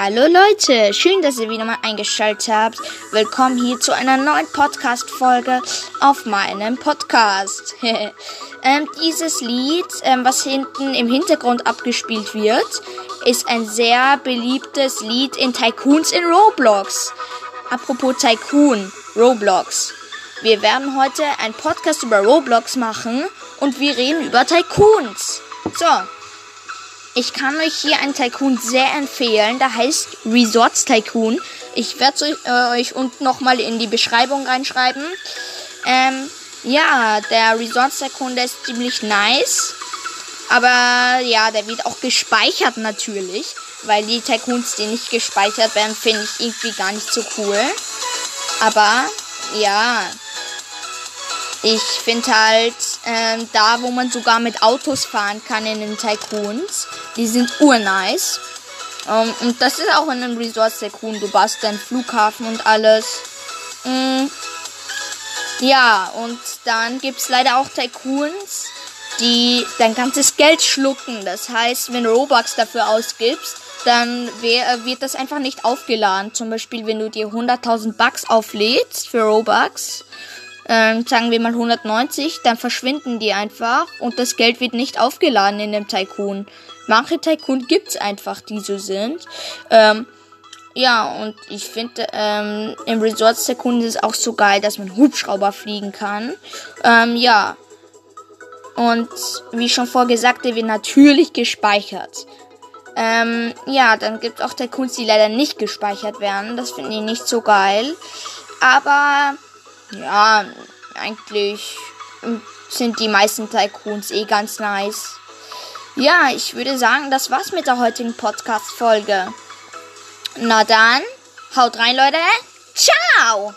Hallo Leute, schön, dass ihr wieder mal eingeschaltet habt. Willkommen hier zu einer neuen Podcast-Folge auf meinem Podcast. ähm, dieses Lied, ähm, was hinten im Hintergrund abgespielt wird, ist ein sehr beliebtes Lied in Tycoons in Roblox. Apropos Tycoon, Roblox. Wir werden heute einen Podcast über Roblox machen und wir reden über Tycoons. So, ich kann euch hier einen Tycoon sehr empfehlen. Der heißt Resorts Tycoon. Ich werde es äh, euch unten nochmal in die Beschreibung reinschreiben. Ähm, ja, der Resorts Tycoon, der ist ziemlich nice. Aber ja, der wird auch gespeichert natürlich. Weil die Tycoons, die nicht gespeichert werden, finde ich irgendwie gar nicht so cool. Aber ja, ich finde halt, ähm, da wo man sogar mit Autos fahren kann in den Tycoons, die sind urnice. Ähm, und das ist auch in einem Resort Tycoon. Du baust deinen Flughafen und alles. Mhm. Ja, und dann gibt es leider auch Tycoons, die dein ganzes Geld schlucken. Das heißt, wenn du Robux dafür ausgibst, dann wird das einfach nicht aufgeladen. Zum Beispiel, wenn du dir 100.000 Bucks auflädst für Robux ähm, sagen wir mal 190, dann verschwinden die einfach und das Geld wird nicht aufgeladen in dem Tycoon. Manche Tycoon gibt's einfach, die so sind. Ähm, ja, und ich finde, ähm, im Resort Tycoon ist es auch so geil, dass man Hubschrauber fliegen kann. Ähm, ja. Und wie schon vorgesagt, der wird natürlich gespeichert. Ähm, ja, dann gibt es auch Tycoons, die leider nicht gespeichert werden. Das finde ich nicht so geil. Aber ja, eigentlich sind die meisten Tycoons eh ganz nice. Ja, ich würde sagen, das war's mit der heutigen Podcast-Folge. Na dann, haut rein, Leute. Ciao!